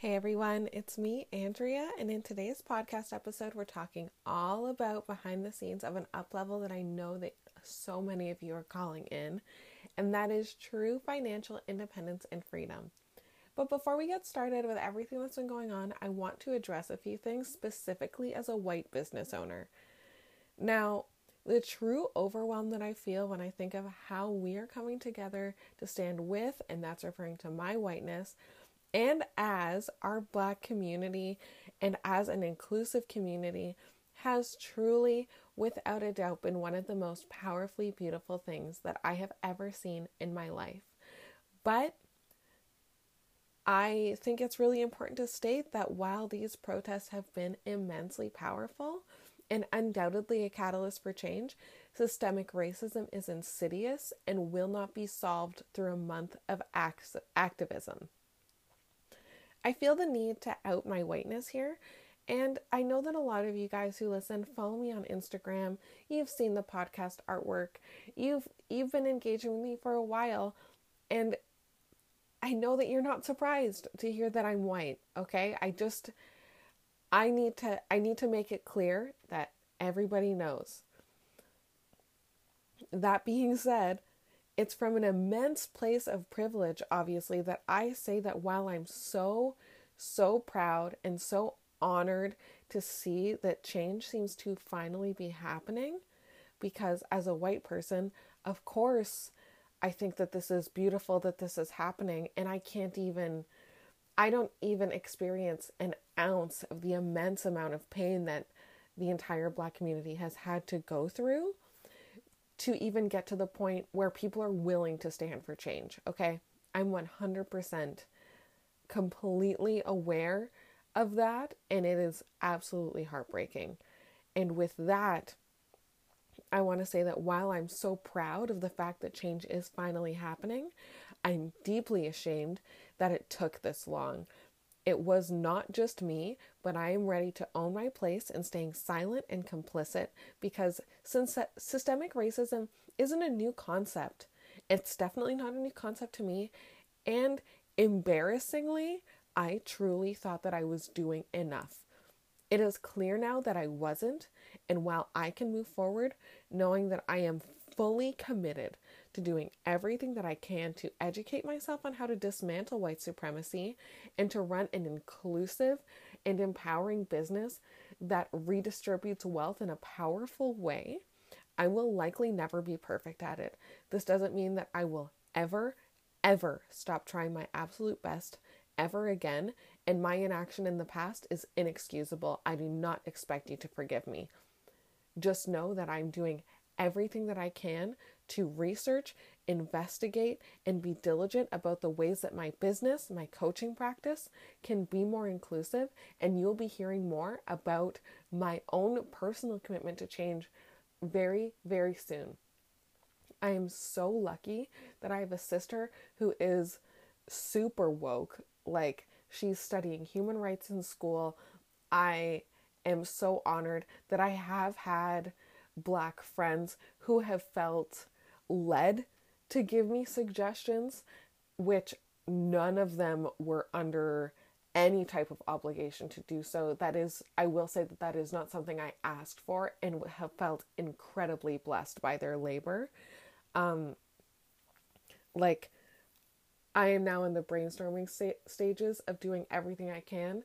Hey everyone, it's me, Andrea, and in today's podcast episode, we're talking all about behind the scenes of an up level that I know that so many of you are calling in, and that is true financial independence and freedom. But before we get started with everything that's been going on, I want to address a few things specifically as a white business owner. Now, the true overwhelm that I feel when I think of how we are coming together to stand with, and that's referring to my whiteness, and as our Black community and as an inclusive community has truly, without a doubt, been one of the most powerfully beautiful things that I have ever seen in my life. But I think it's really important to state that while these protests have been immensely powerful and undoubtedly a catalyst for change, systemic racism is insidious and will not be solved through a month of activism. I feel the need to out my whiteness here. And I know that a lot of you guys who listen follow me on Instagram. You've seen the podcast artwork. You've you've been engaging with me for a while and I know that you're not surprised to hear that I'm white, okay? I just I need to I need to make it clear that everybody knows. That being said, it's from an immense place of privilege, obviously, that I say that while I'm so, so proud and so honored to see that change seems to finally be happening, because as a white person, of course, I think that this is beautiful that this is happening, and I can't even, I don't even experience an ounce of the immense amount of pain that the entire black community has had to go through to even get to the point where people are willing to stand for change. Okay. I'm 100% completely aware of that, and it is absolutely heartbreaking. And with that, I want to say that while I'm so proud of the fact that change is finally happening, I'm deeply ashamed that it took this long it was not just me, but I am ready to own my place in staying silent and complicit because since systemic racism isn't a new concept, it's definitely not a new concept to me. And embarrassingly, I truly thought that I was doing enough. It is clear now that I wasn't, and while I can move forward knowing that I am fully committed to doing everything that I can to educate myself on how to dismantle white supremacy and to run an inclusive and empowering business that redistributes wealth in a powerful way. I will likely never be perfect at it. This doesn't mean that I will ever, ever stop trying my absolute best ever again, and my inaction in the past is inexcusable. I do not expect you to forgive me. Just know that I'm doing everything that I can to research, investigate, and be diligent about the ways that my business, my coaching practice can be more inclusive. And you'll be hearing more about my own personal commitment to change very, very soon. I am so lucky that I have a sister who is super woke. Like, she's studying human rights in school. I am so honored that I have had black friends who have felt led to give me suggestions, which none of them were under any type of obligation to do so. That is, I will say that that is not something I asked for and have felt incredibly blessed by their labor. Um, like, I am now in the brainstorming st- stages of doing everything I can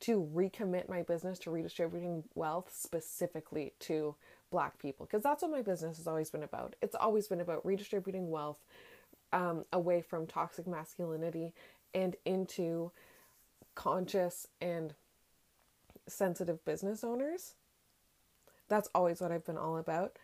to recommit my business to redistributing wealth specifically to black people because that's what my business has always been about. It's always been about redistributing wealth um, away from toxic masculinity and into conscious and sensitive business owners. That's always what I've been all about.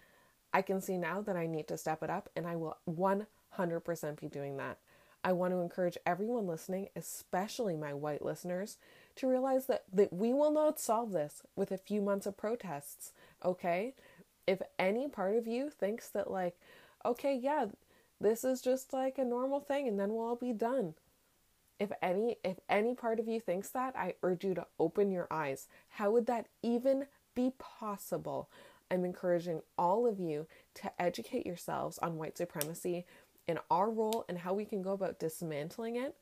I can see now that I need to step it up, and I will 100% be doing that. I want to encourage everyone listening, especially my white listeners, to realize that, that we will not solve this with a few months of protests, okay? If any part of you thinks that like okay yeah this is just like a normal thing and then we'll all be done. If any if any part of you thinks that i urge you to open your eyes. How would that even be possible? I'm encouraging all of you to educate yourselves on white supremacy and our role and how we can go about dismantling it.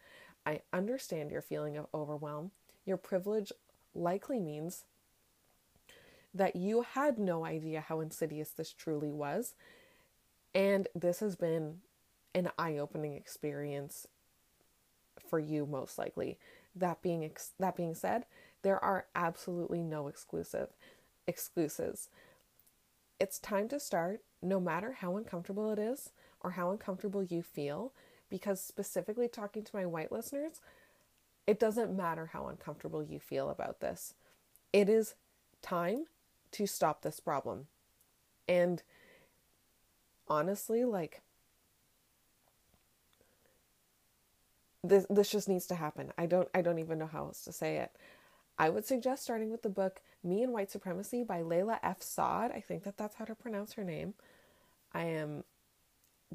I understand your feeling of overwhelm. Your privilege likely means that you had no idea how insidious this truly was. And this has been an eye opening experience for you, most likely. That being, ex- that being said, there are absolutely no exclusive excuses. It's time to start, no matter how uncomfortable it is or how uncomfortable you feel, because specifically talking to my white listeners, it doesn't matter how uncomfortable you feel about this. It is time to stop this problem. And honestly, like, this this just needs to happen. I don't I don't even know how else to say it. I would suggest starting with the book Me and White Supremacy by Layla F. Saad. I think that that's how to pronounce her name. I am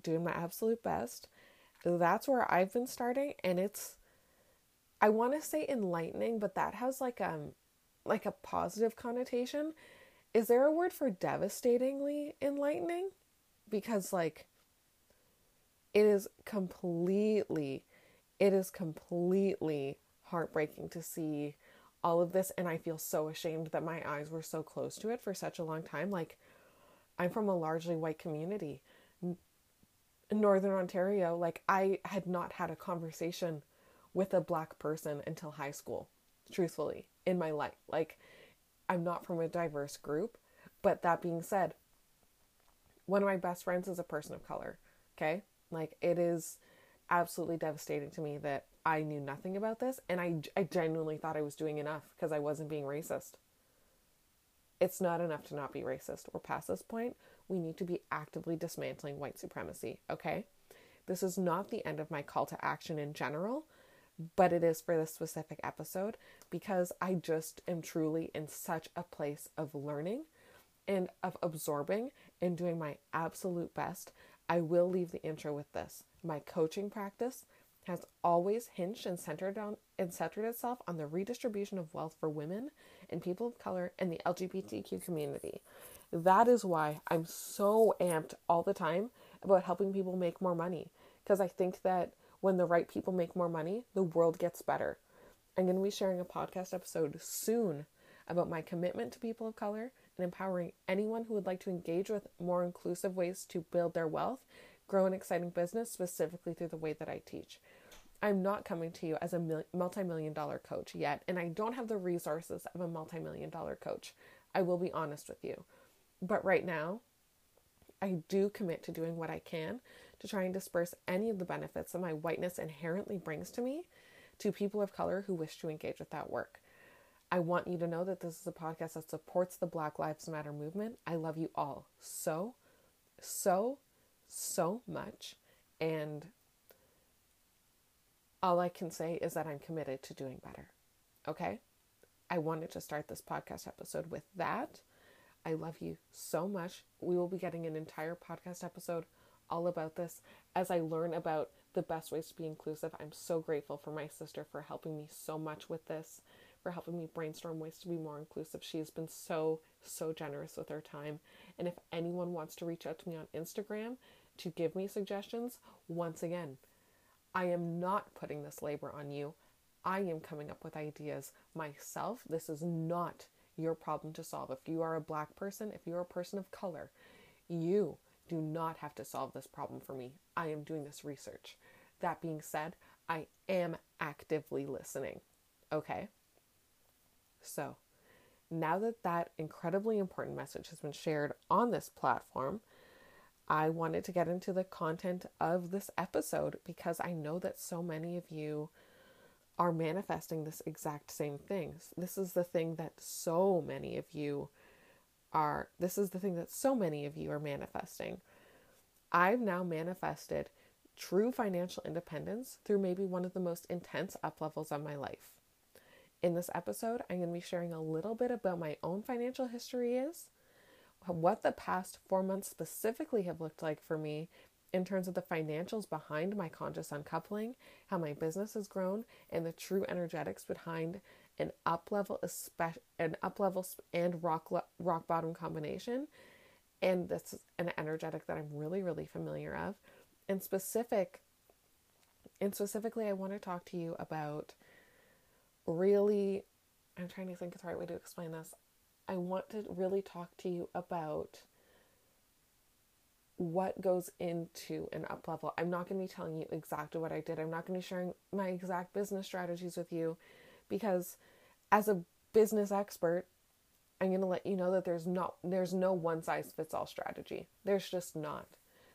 doing my absolute best. That's where I've been starting and it's I want to say enlightening, but that has like um like a positive connotation. Is there a word for devastatingly enlightening? Because like it is completely it is completely heartbreaking to see all of this and I feel so ashamed that my eyes were so close to it for such a long time. Like I'm from a largely white community. Northern Ontario, like I had not had a conversation with a black person until high school, truthfully, in my life. Like, I'm not from a diverse group, but that being said, one of my best friends is a person of color. Okay. Like, it is absolutely devastating to me that I knew nothing about this and I, I genuinely thought I was doing enough because I wasn't being racist. It's not enough to not be racist. We're past this point. We need to be actively dismantling white supremacy, okay? This is not the end of my call to action in general, but it is for this specific episode because I just am truly in such a place of learning and of absorbing and doing my absolute best. I will leave the intro with this. My coaching practice has always hinged and centered on and centered itself on the redistribution of wealth for women and people of color and the LGBTQ community. That is why I'm so amped all the time about helping people make more money because I think that when the right people make more money, the world gets better. I'm going to be sharing a podcast episode soon about my commitment to people of color and empowering anyone who would like to engage with more inclusive ways to build their wealth, grow an exciting business, specifically through the way that I teach. I'm not coming to you as a multi million dollar coach yet, and I don't have the resources of a multi million dollar coach. I will be honest with you. But right now, I do commit to doing what I can to try and disperse any of the benefits that my whiteness inherently brings to me to people of color who wish to engage with that work. I want you to know that this is a podcast that supports the Black Lives Matter movement. I love you all so, so, so much. And all I can say is that I'm committed to doing better. Okay? I wanted to start this podcast episode with that. I love you so much. We will be getting an entire podcast episode all about this as I learn about the best ways to be inclusive. I'm so grateful for my sister for helping me so much with this, for helping me brainstorm ways to be more inclusive. She has been so, so generous with her time. And if anyone wants to reach out to me on Instagram to give me suggestions, once again, I am not putting this labor on you. I am coming up with ideas myself. This is not your problem to solve. If you are a black person, if you're a person of color, you do not have to solve this problem for me. I am doing this research. That being said, I am actively listening. Okay? So, now that that incredibly important message has been shared on this platform, I wanted to get into the content of this episode because I know that so many of you are manifesting this exact same things. This is the thing that so many of you are this is the thing that so many of you are manifesting. I've now manifested true financial independence through maybe one of the most intense up levels of my life. In this episode, I'm going to be sharing a little bit about my own financial history is, what the past 4 months specifically have looked like for me in terms of the financials behind my conscious uncoupling, how my business has grown, and the true energetics behind an up level, an up level and rock rock bottom combination, and that's an energetic that I'm really really familiar of, and specific And specifically, I want to talk to you about really, I'm trying to think of the right way to explain this. I want to really talk to you about what goes into an up level. I'm not going to be telling you exactly what I did. I'm not going to be sharing my exact business strategies with you because as a business expert, I'm going to let you know that there's not there's no one size fits all strategy. There's just not.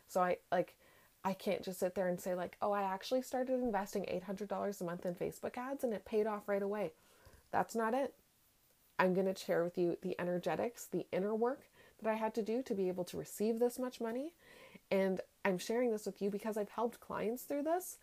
So I like I can't just sit there and say like, "Oh, I actually started investing $800 a month in Facebook ads and it paid off right away." That's not it. I'm going to share with you the energetics, the inner work that I had to do to be able to receive this much money. And I'm sharing this with you because I've helped clients through this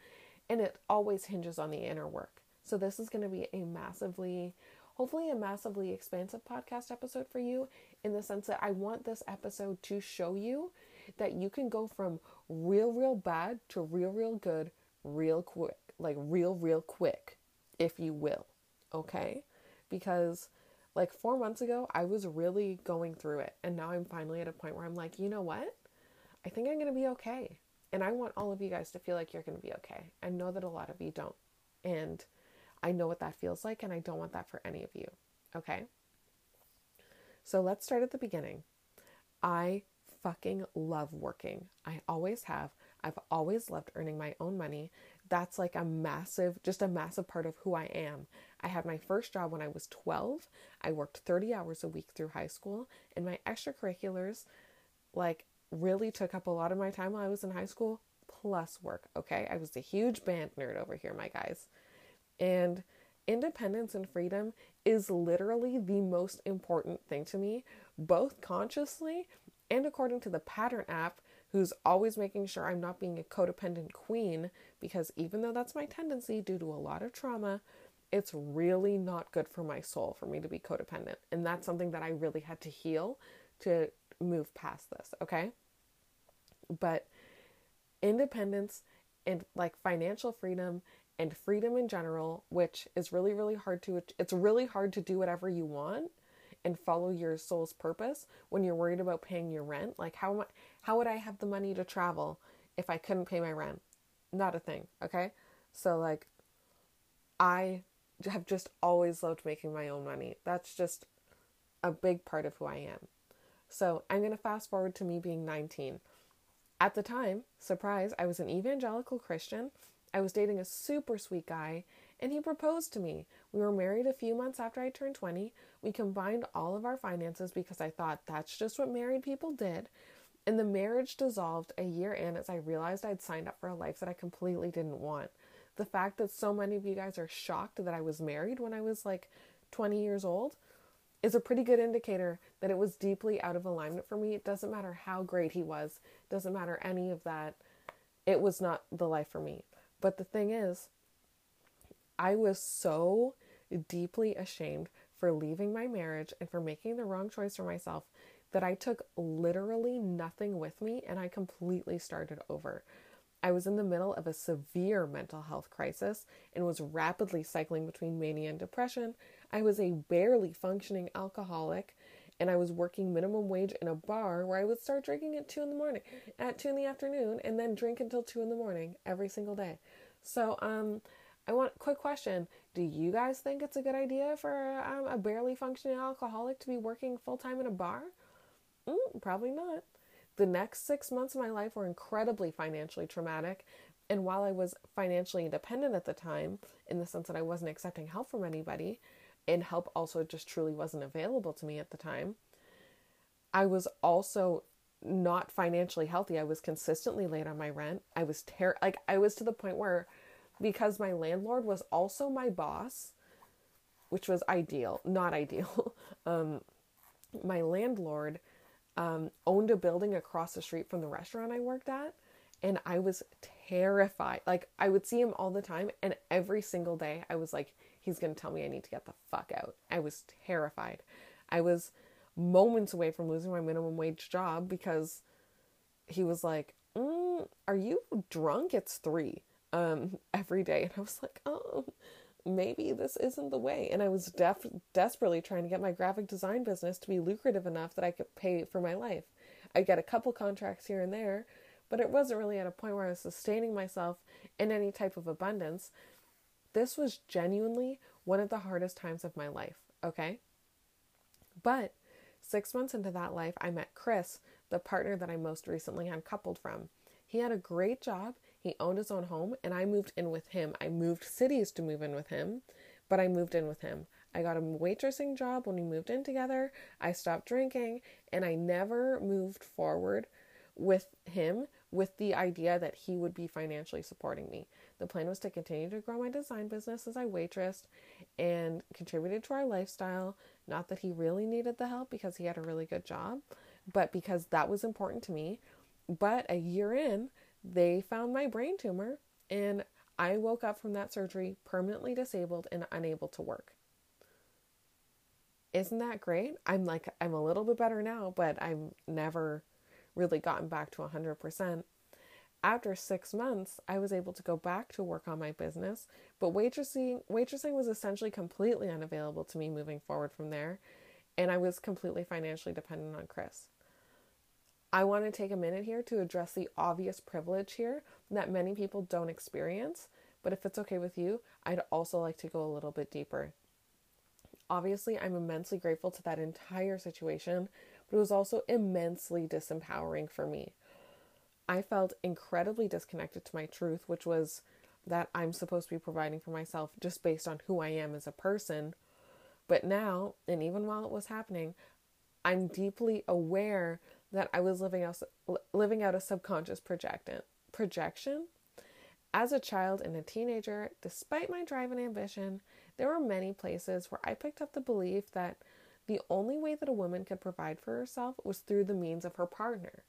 and it always hinges on the inner work. So this is going to be a massively hopefully a massively expansive podcast episode for you in the sense that I want this episode to show you that you can go from real real bad to real real good real quick like real real quick if you will okay because like four months ago, I was really going through it. And now I'm finally at a point where I'm like, you know what? I think I'm going to be okay. And I want all of you guys to feel like you're going to be okay. I know that a lot of you don't. And I know what that feels like. And I don't want that for any of you. Okay? So let's start at the beginning. I fucking love working. I always have. I've always loved earning my own money. That's like a massive, just a massive part of who I am. I had my first job when I was 12. I worked 30 hours a week through high school, and my extracurriculars, like, really took up a lot of my time while I was in high school, plus work. Okay. I was a huge band nerd over here, my guys. And independence and freedom is literally the most important thing to me, both consciously and according to the pattern app, who's always making sure I'm not being a codependent queen, because even though that's my tendency due to a lot of trauma, it's really not good for my soul for me to be codependent. And that's something that I really had to heal to move past this, okay? But independence and like financial freedom and freedom in general, which is really really hard to it's really hard to do whatever you want and follow your soul's purpose when you're worried about paying your rent. Like how I, how would I have the money to travel if I couldn't pay my rent? Not a thing, okay? So like I have just always loved making my own money. That's just a big part of who I am. So I'm going to fast forward to me being 19. At the time, surprise, I was an evangelical Christian. I was dating a super sweet guy, and he proposed to me. We were married a few months after I turned 20. We combined all of our finances because I thought that's just what married people did. And the marriage dissolved a year in as I realized I'd signed up for a life that I completely didn't want the fact that so many of you guys are shocked that I was married when I was like 20 years old is a pretty good indicator that it was deeply out of alignment for me. It doesn't matter how great he was, doesn't matter any of that. It was not the life for me. But the thing is, I was so deeply ashamed for leaving my marriage and for making the wrong choice for myself that I took literally nothing with me and I completely started over. I was in the middle of a severe mental health crisis and was rapidly cycling between mania and depression. I was a barely functioning alcoholic and I was working minimum wage in a bar where I would start drinking at 2 in the morning, at 2 in the afternoon, and then drink until 2 in the morning every single day. So, um, I want quick question. Do you guys think it's a good idea for um, a barely functioning alcoholic to be working full time in a bar? Mm, probably not. The next six months of my life were incredibly financially traumatic. And while I was financially independent at the time, in the sense that I wasn't accepting help from anybody, and help also just truly wasn't available to me at the time, I was also not financially healthy. I was consistently late on my rent. I was ter- like I was to the point where because my landlord was also my boss, which was ideal, not ideal. um, my landlord um, owned a building across the street from the restaurant I worked at. And I was terrified. Like, I would see him all the time. And every single day, I was like, he's going to tell me I need to get the fuck out. I was terrified. I was moments away from losing my minimum wage job because he was like, mm, Are you drunk? It's three um, every day. And I was like, Oh, maybe this isn't the way. And I was def- desperately trying to get my graphic design business to be lucrative enough that I could pay for my life. I get a couple contracts here and there, but it wasn't really at a point where I was sustaining myself in any type of abundance. This was genuinely one of the hardest times of my life, okay? But six months into that life, I met Chris, the partner that I most recently uncoupled from. He had a great job, he owned his own home, and I moved in with him. I moved cities to move in with him, but I moved in with him. I got a waitressing job when we moved in together. I stopped drinking, and I never moved forward with him with the idea that he would be financially supporting me. The plan was to continue to grow my design business as I waitressed and contributed to our lifestyle. Not that he really needed the help because he had a really good job, but because that was important to me. But a year in, they found my brain tumor, and I woke up from that surgery permanently disabled and unable to work. Isn't that great? I'm like, I'm a little bit better now, but I've never really gotten back to 100%. After six months, I was able to go back to work on my business, but waitressing, waitressing was essentially completely unavailable to me moving forward from there, and I was completely financially dependent on Chris. I want to take a minute here to address the obvious privilege here that many people don't experience, but if it's okay with you, I'd also like to go a little bit deeper. Obviously, I'm immensely grateful to that entire situation, but it was also immensely disempowering for me. I felt incredibly disconnected to my truth, which was that I'm supposed to be providing for myself just based on who I am as a person. But now, and even while it was happening, I'm deeply aware that I was living out living out a subconscious projection. Projection. As a child and a teenager, despite my drive and ambition, there were many places where I picked up the belief that the only way that a woman could provide for herself was through the means of her partner.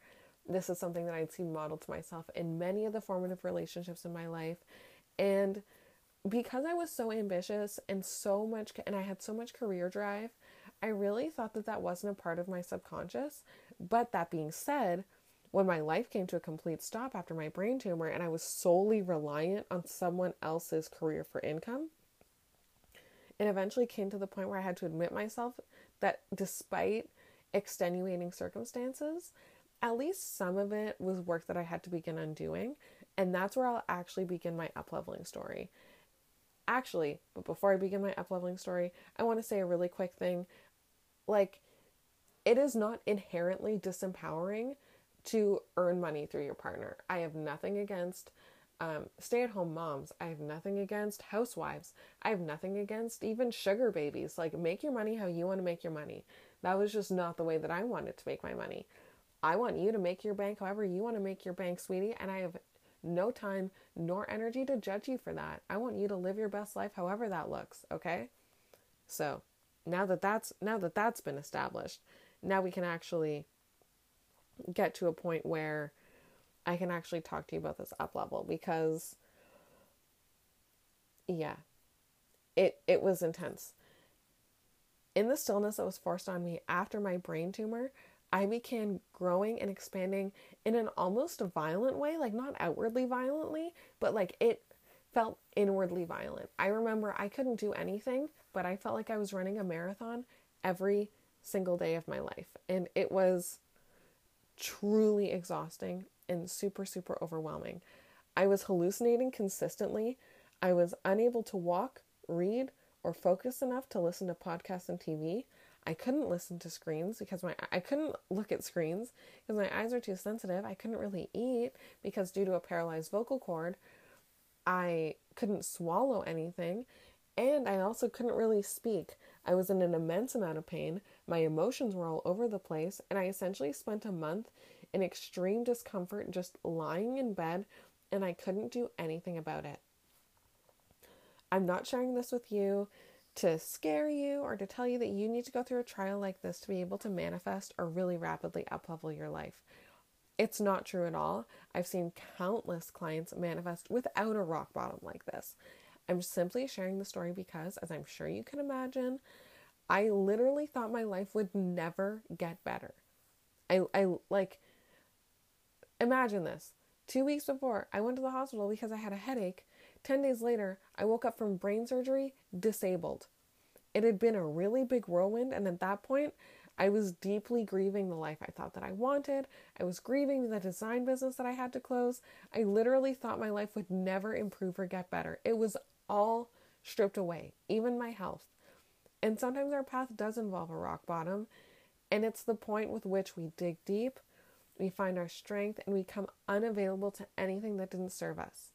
This is something that I'd seen modeled to myself in many of the formative relationships in my life. And because I was so ambitious and so much, and I had so much career drive, I really thought that that wasn't a part of my subconscious. But that being said, when my life came to a complete stop after my brain tumor and I was solely reliant on someone else's career for income, it eventually came to the point where I had to admit myself that despite extenuating circumstances, at least some of it was work that I had to begin undoing. And that's where I'll actually begin my upleveling story. Actually, but before I begin my upleveling story, I want to say a really quick thing. Like, it is not inherently disempowering to earn money through your partner. I have nothing against um, stay at home moms. I have nothing against housewives. I have nothing against even sugar babies. Like, make your money how you want to make your money. That was just not the way that I wanted to make my money. I want you to make your bank however you want to make your bank, sweetie, and I have no time nor energy to judge you for that. I want you to live your best life however that looks, okay? So, now that that's now that that's been established, now we can actually get to a point where I can actually talk to you about this up level because yeah. It it was intense. In the stillness that was forced on me after my brain tumor, I began growing and expanding in an almost violent way, like not outwardly violently, but like it felt inwardly violent. I remember I couldn't do anything, but I felt like I was running a marathon every single day of my life. And it was truly exhausting and super, super overwhelming. I was hallucinating consistently. I was unable to walk, read, or focus enough to listen to podcasts and TV. I couldn't listen to screens because my I couldn't look at screens because my eyes are too sensitive. I couldn't really eat because due to a paralyzed vocal cord, I couldn't swallow anything and I also couldn't really speak. I was in an immense amount of pain. My emotions were all over the place, and I essentially spent a month in extreme discomfort just lying in bed, and I couldn't do anything about it. I'm not sharing this with you to scare you or to tell you that you need to go through a trial like this to be able to manifest or really rapidly uplevel your life. It's not true at all. I've seen countless clients manifest without a rock bottom like this. I'm simply sharing the story because, as I'm sure you can imagine, I literally thought my life would never get better. I, I like, imagine this. Two weeks before, I went to the hospital because I had a headache. 10 days later, I woke up from brain surgery disabled. It had been a really big whirlwind, and at that point, I was deeply grieving the life I thought that I wanted. I was grieving the design business that I had to close. I literally thought my life would never improve or get better. It was all stripped away, even my health. And sometimes our path does involve a rock bottom, and it's the point with which we dig deep, we find our strength, and we come unavailable to anything that didn't serve us.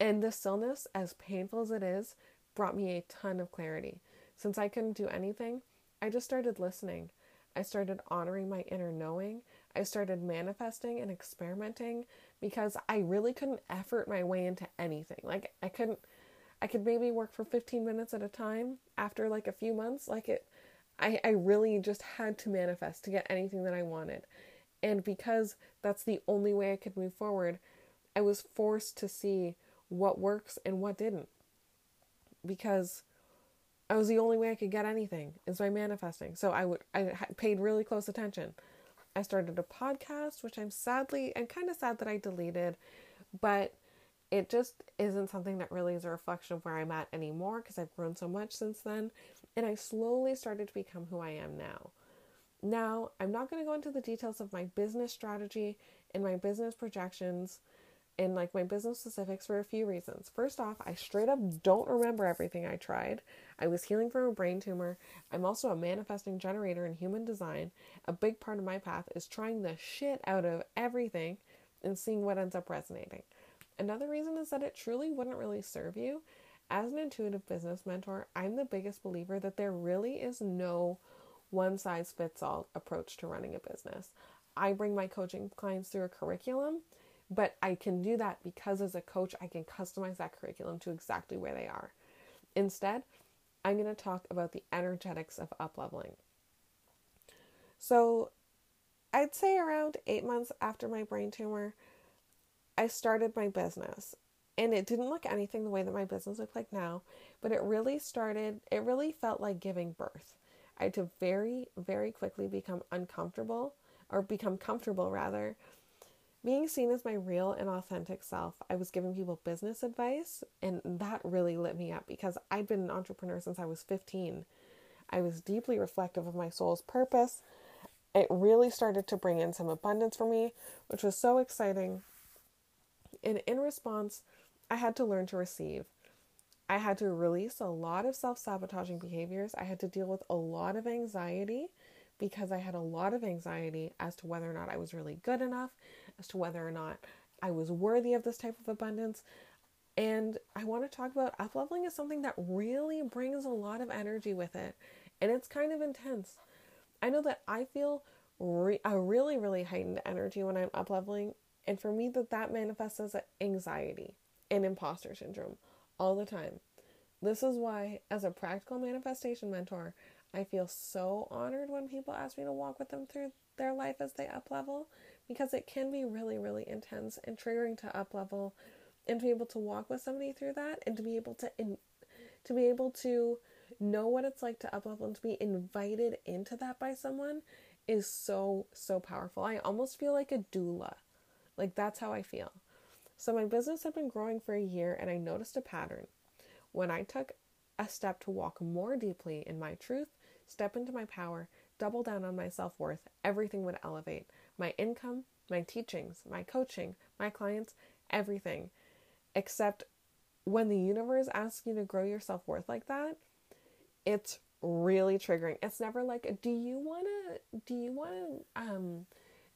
And the stillness, as painful as it is, brought me a ton of clarity. Since I couldn't do anything, I just started listening. I started honoring my inner knowing. I started manifesting and experimenting because I really couldn't effort my way into anything. Like I couldn't I could maybe work for 15 minutes at a time after like a few months. Like it I, I really just had to manifest to get anything that I wanted. And because that's the only way I could move forward, I was forced to see what works and what didn't. Because I was the only way I could get anything is by manifesting. So I would I paid really close attention. I started a podcast, which I'm sadly and kind of sad that I deleted, but it just isn't something that really is a reflection of where I'm at anymore because I've grown so much since then, and I slowly started to become who I am now. Now, I'm not going to go into the details of my business strategy and my business projections and like my business specifics for a few reasons. First off, I straight up don't remember everything I tried. I was healing from a brain tumor. I'm also a manifesting generator in human design. A big part of my path is trying the shit out of everything and seeing what ends up resonating. Another reason is that it truly wouldn't really serve you. As an intuitive business mentor, I'm the biggest believer that there really is no one size fits all approach to running a business. I bring my coaching clients through a curriculum but I can do that because as a coach, I can customize that curriculum to exactly where they are. Instead, I'm going to talk about the energetics of upleveling. So, I'd say around eight months after my brain tumor, I started my business. And it didn't look anything the way that my business looked like now, but it really started, it really felt like giving birth. I had to very, very quickly become uncomfortable, or become comfortable rather, being seen as my real and authentic self, I was giving people business advice, and that really lit me up because I'd been an entrepreneur since I was 15. I was deeply reflective of my soul's purpose. It really started to bring in some abundance for me, which was so exciting. And in response, I had to learn to receive. I had to release a lot of self sabotaging behaviors. I had to deal with a lot of anxiety because I had a lot of anxiety as to whether or not I was really good enough, as to whether or not I was worthy of this type of abundance. And I want to talk about upleveling is something that really brings a lot of energy with it, and it's kind of intense. I know that I feel re- a really, really heightened energy when I'm upleveling, and for me, that that manifests as anxiety and imposter syndrome all the time. This is why, as a practical manifestation mentor, I feel so honored when people ask me to walk with them through their life as they up level because it can be really, really intense and triggering to up level and to be able to walk with somebody through that and to be able to in, to be able to know what it's like to up level and to be invited into that by someone is so so powerful. I almost feel like a doula. Like that's how I feel. So my business had been growing for a year and I noticed a pattern. When I took a step to walk more deeply in my truth, step into my power, double down on my self worth, everything would elevate. My income, my teachings, my coaching, my clients, everything. Except when the universe asks you to grow your self worth like that, it's really triggering. It's never like, do you wanna, do you wanna, um,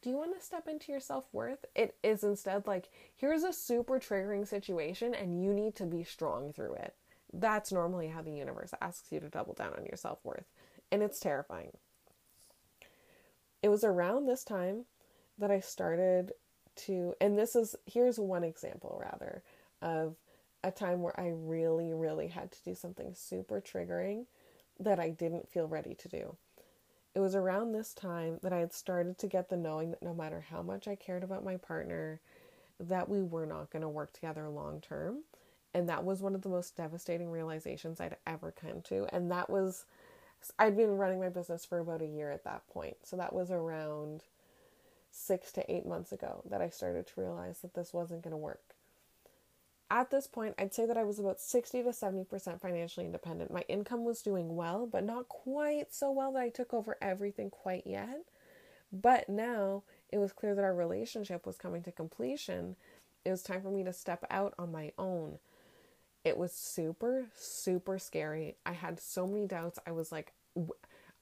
do you want to step into your self worth? It is instead like, here's a super triggering situation and you need to be strong through it. That's normally how the universe asks you to double down on your self worth and it's terrifying. It was around this time that I started to, and this is here's one example rather of a time where I really, really had to do something super triggering that I didn't feel ready to do. It was around this time that I had started to get the knowing that no matter how much I cared about my partner, that we were not going to work together long term. And that was one of the most devastating realizations I'd ever come to. And that was I'd been running my business for about a year at that point. So that was around six to eight months ago that I started to realize that this wasn't going to work. at this point, I'd say that I was about 60 to 70% financially independent. My income was doing well, but not quite so well that I took over everything quite yet. But now it was clear that our relationship was coming to completion. It was time for me to step out on my own. It was super, super scary. I had so many doubts. I was like,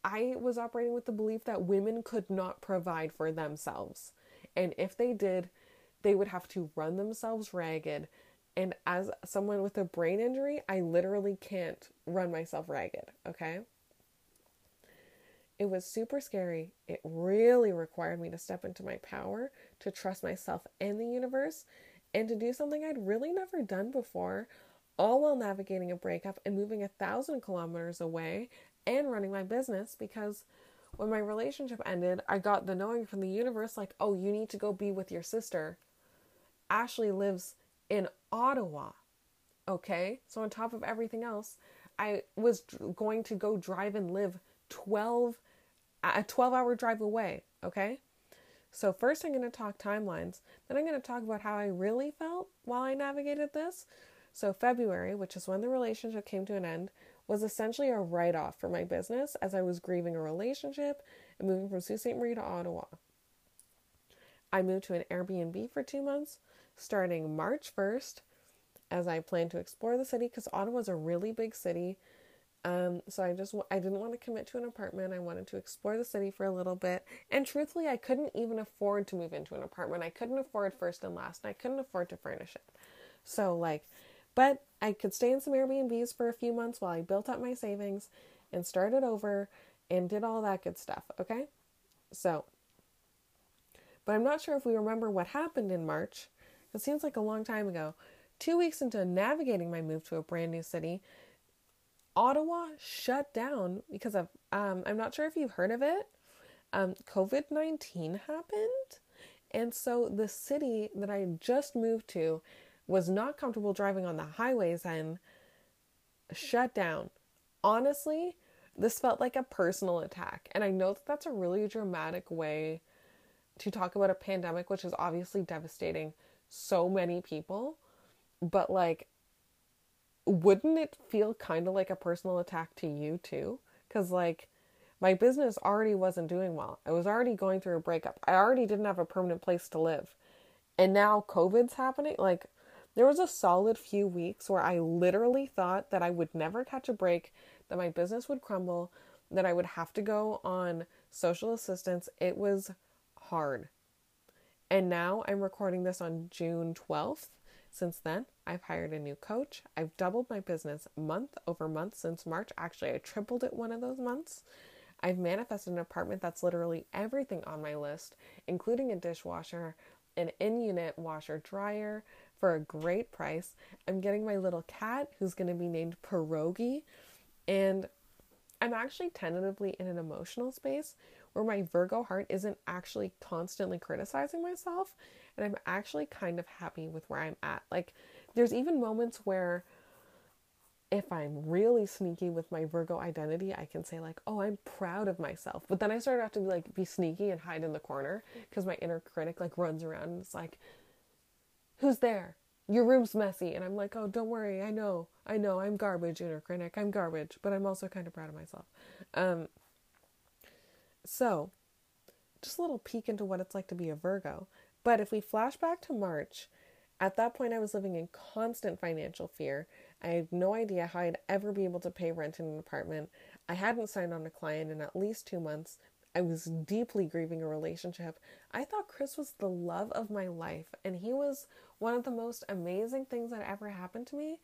I was operating with the belief that women could not provide for themselves. And if they did, they would have to run themselves ragged. And as someone with a brain injury, I literally can't run myself ragged, okay? It was super scary. It really required me to step into my power, to trust myself and the universe, and to do something I'd really never done before, all while navigating a breakup and moving a thousand kilometers away and running my business because when my relationship ended, I got the knowing from the universe like, oh, you need to go be with your sister. Ashley lives in Ottawa. Okay? So, on top of everything else, I was going to go drive and live 12 a 12 hour drive away, okay? So, first I'm going to talk timelines, then I'm going to talk about how I really felt while I navigated this. So, February, which is when the relationship came to an end, was essentially a write off for my business as I was grieving a relationship and moving from Sault Ste. Marie to Ottawa. I moved to an Airbnb for two months starting March 1st as I plan to explore the city because Ottawa is a really big city. Um, so I just I didn't want to commit to an apartment. I wanted to explore the city for a little bit. And truthfully, I couldn't even afford to move into an apartment. I couldn't afford first and last, and I couldn't afford to furnish it. So like, but I could stay in some Airbnbs for a few months while I built up my savings and started over and did all that good stuff. Okay, so. But I'm not sure if we remember what happened in March it seems like a long time ago. Two weeks into navigating my move to a brand new city, Ottawa shut down because of, um, I'm not sure if you've heard of it. Um, COVID 19 happened. And so the city that I just moved to was not comfortable driving on the highways and shut down. Honestly, this felt like a personal attack. And I know that that's a really dramatic way to talk about a pandemic, which is obviously devastating so many people, but like, wouldn't it feel kind of like a personal attack to you too? Because, like, my business already wasn't doing well. I was already going through a breakup. I already didn't have a permanent place to live. And now COVID's happening. Like, there was a solid few weeks where I literally thought that I would never catch a break, that my business would crumble, that I would have to go on social assistance. It was hard. And now I'm recording this on June 12th. Since then, I've hired a new coach. I've doubled my business month over month since March. Actually, I tripled it one of those months. I've manifested an apartment that's literally everything on my list, including a dishwasher, an in unit washer dryer for a great price. I'm getting my little cat who's going to be named Pierogi. And I'm actually tentatively in an emotional space where my Virgo heart isn't actually constantly criticizing myself and I'm actually kind of happy with where I'm at. Like there's even moments where if I'm really sneaky with my Virgo identity, I can say like, "Oh, I'm proud of myself." But then I start have to be like be sneaky and hide in the corner because my inner critic like runs around and it's like, "Who's there? Your room's messy." And I'm like, "Oh, don't worry. I know. I know. I'm garbage, inner critic. I'm garbage, but I'm also kind of proud of myself." Um so, just a little peek into what it's like to be a Virgo. But if we flash back to March, at that point I was living in constant financial fear. I had no idea how I'd ever be able to pay rent in an apartment. I hadn't signed on a client in at least two months. I was deeply grieving a relationship. I thought Chris was the love of my life, and he was one of the most amazing things that ever happened to me.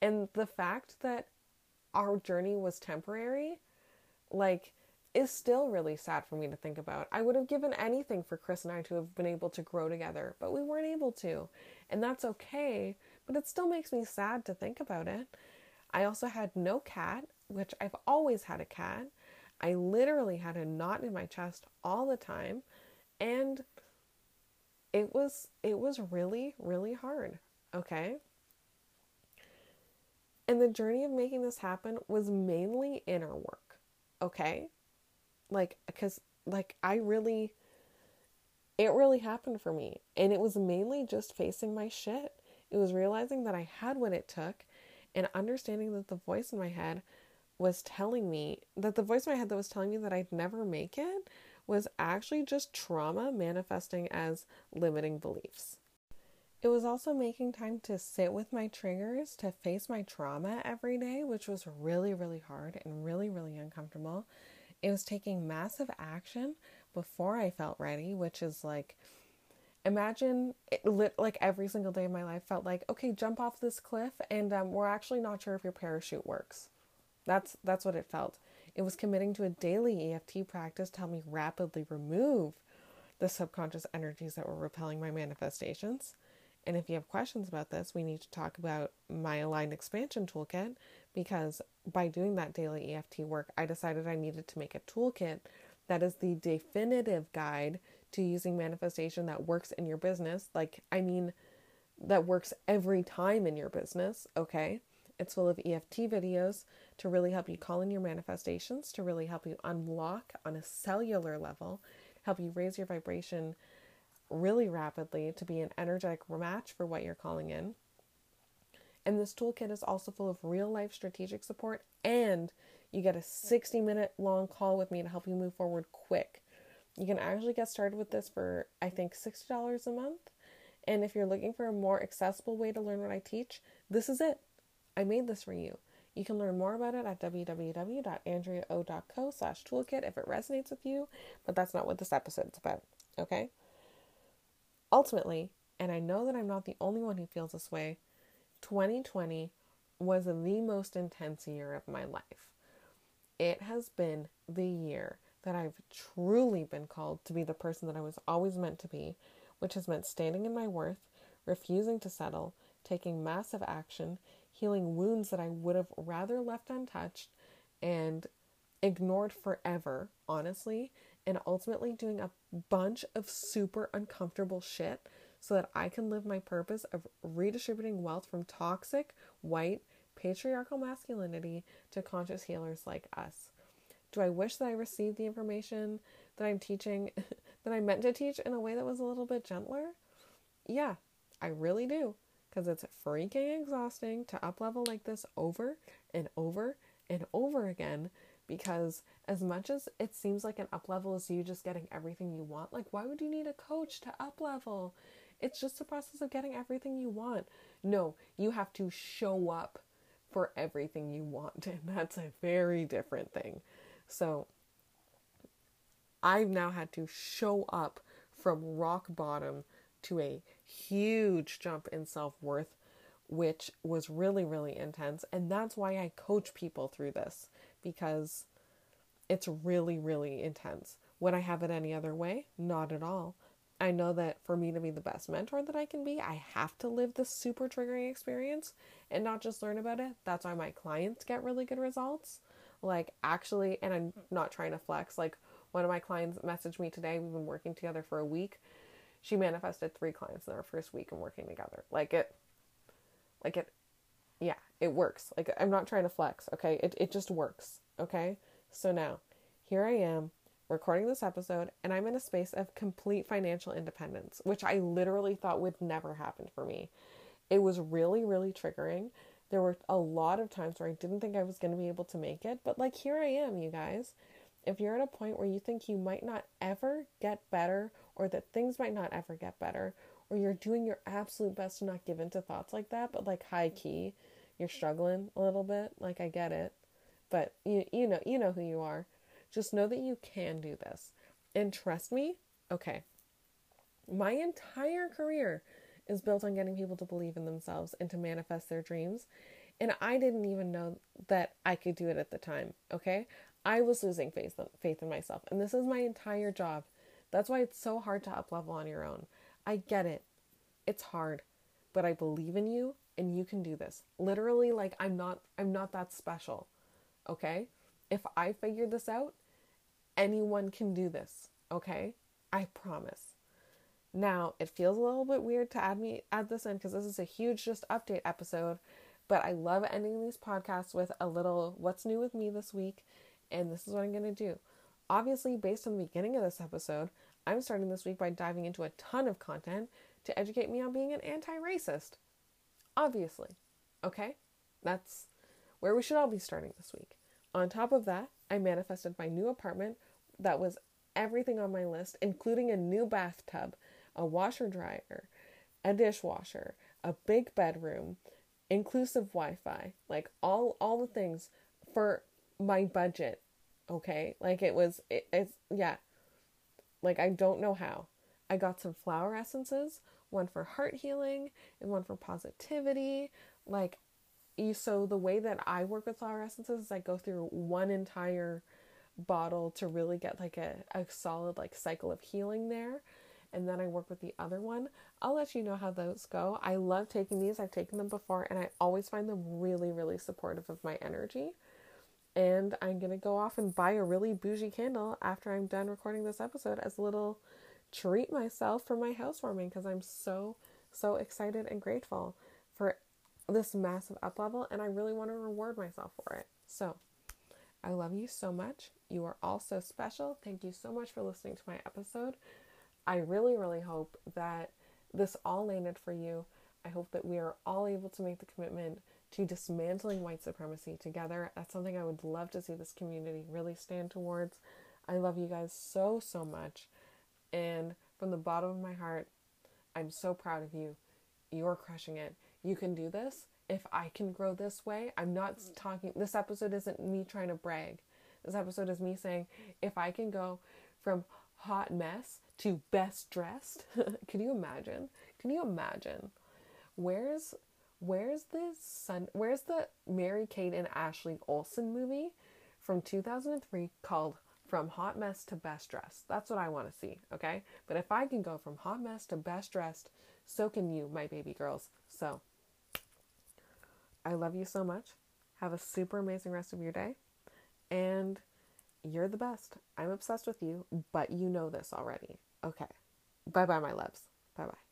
And the fact that our journey was temporary, like, is still really sad for me to think about. I would have given anything for Chris and I to have been able to grow together, but we weren't able to. And that's okay, but it still makes me sad to think about it. I also had no cat, which I've always had a cat. I literally had a knot in my chest all the time, and it was it was really really hard, okay? And the journey of making this happen was mainly inner work, okay? Like, because, like, I really, it really happened for me. And it was mainly just facing my shit. It was realizing that I had what it took and understanding that the voice in my head was telling me that the voice in my head that was telling me that I'd never make it was actually just trauma manifesting as limiting beliefs. It was also making time to sit with my triggers, to face my trauma every day, which was really, really hard and really, really uncomfortable. It was taking massive action before I felt ready, which is like, imagine it lit, like every single day of my life felt like, okay, jump off this cliff, and um, we're actually not sure if your parachute works. That's that's what it felt. It was committing to a daily EFT practice to help me rapidly remove the subconscious energies that were repelling my manifestations. And if you have questions about this, we need to talk about my aligned expansion toolkit because by doing that daily EFT work, I decided I needed to make a toolkit that is the definitive guide to using manifestation that works in your business. Like, I mean, that works every time in your business, okay? It's full of EFT videos to really help you call in your manifestations, to really help you unlock on a cellular level, help you raise your vibration really rapidly to be an energetic match for what you're calling in. And this toolkit is also full of real life strategic support, and you get a 60 minute long call with me to help you move forward quick. You can actually get started with this for, I think, $60 a month. And if you're looking for a more accessible way to learn what I teach, this is it. I made this for you. You can learn more about it at www.andreao.co slash toolkit if it resonates with you, but that's not what this episode is about, okay? Ultimately, and I know that I'm not the only one who feels this way, 2020 was the most intense year of my life. It has been the year that I've truly been called to be the person that I was always meant to be, which has meant standing in my worth, refusing to settle, taking massive action, healing wounds that I would have rather left untouched and ignored forever, honestly, and ultimately doing a bunch of super uncomfortable shit so that I can live my purpose of redistributing wealth from toxic, white, patriarchal masculinity to conscious healers like us. Do I wish that I received the information that I'm teaching, that I meant to teach in a way that was a little bit gentler? Yeah, I really do. Because it's freaking exhausting to up level like this over and over and over again because as much as it seems like an up level is you just getting everything you want, like why would you need a coach to up level? It's just a process of getting everything you want. No, you have to show up for everything you want, and that's a very different thing. So, I've now had to show up from rock bottom to a huge jump in self worth, which was really, really intense. And that's why I coach people through this because it's really, really intense. Would I have it any other way? Not at all. I know that for me to be the best mentor that I can be, I have to live this super triggering experience and not just learn about it. That's why my clients get really good results. Like, actually, and I'm not trying to flex, like, one of my clients messaged me today. We've been working together for a week. She manifested three clients in our first week and working together. Like, it, like, it, yeah, it works. Like, I'm not trying to flex, okay? It, it just works, okay? So now, here I am recording this episode, and I'm in a space of complete financial independence, which I literally thought would never happen for me. It was really, really triggering. There were a lot of times where I didn't think I was going to be able to make it, but like here I am, you guys. If you're at a point where you think you might not ever get better, or that things might not ever get better, or you're doing your absolute best to not give into thoughts like that, but like high key, you're struggling a little bit, like I get it but you you know you know who you are. Just know that you can do this. And trust me, okay. My entire career is built on getting people to believe in themselves and to manifest their dreams. And I didn't even know that I could do it at the time, okay? I was losing faith faith in myself. And this is my entire job. That's why it's so hard to up level on your own. I get it. It's hard. But I believe in you and you can do this. Literally like I'm not I'm not that special. Okay? If I figure this out, anyone can do this. Okay? I promise. Now, it feels a little bit weird to add me add this in because this is a huge just update episode, but I love ending these podcasts with a little what's new with me this week, and this is what I'm going to do. Obviously, based on the beginning of this episode, I'm starting this week by diving into a ton of content to educate me on being an anti-racist. Obviously. Okay? That's where we should all be starting this week. On top of that, I manifested my new apartment that was everything on my list, including a new bathtub, a washer dryer, a dishwasher, a big bedroom, inclusive Wi-Fi, like all all the things for my budget. Okay? Like it was it, it's yeah. Like I don't know how. I got some flower essences, one for heart healing and one for positivity. Like you so the way that I work with flower essences is I go through one entire bottle to really get like a, a solid like cycle of healing there and then I work with the other one. I'll let you know how those go. I love taking these. I've taken them before and I always find them really, really supportive of my energy. And I'm going to go off and buy a really bougie candle after I'm done recording this episode as a little treat myself for my housewarming because I'm so, so excited and grateful for this massive up level and I really want to reward myself for it. So, I love you so much. You are all so special. Thank you so much for listening to my episode. I really, really hope that this all landed for you. I hope that we are all able to make the commitment to dismantling white supremacy together. That's something I would love to see this community really stand towards. I love you guys so, so much. And from the bottom of my heart, I'm so proud of you. You're crushing it. You can do this. If I can grow this way, I'm not talking, this episode isn't me trying to brag. This episode is me saying, if I can go from hot mess to best dressed. Can you imagine? Can you imagine? Where's where's the son where's the Mary Kate and Ashley Olsen movie from 2003 called From Hot Mess to Best Dressed? That's what I want to see, okay? But if I can go from hot mess to best dressed, so can you, my baby girls. So I love you so much. Have a super amazing rest of your day. And you're the best. I'm obsessed with you, but you know this already. Okay. Bye bye, my loves. Bye bye.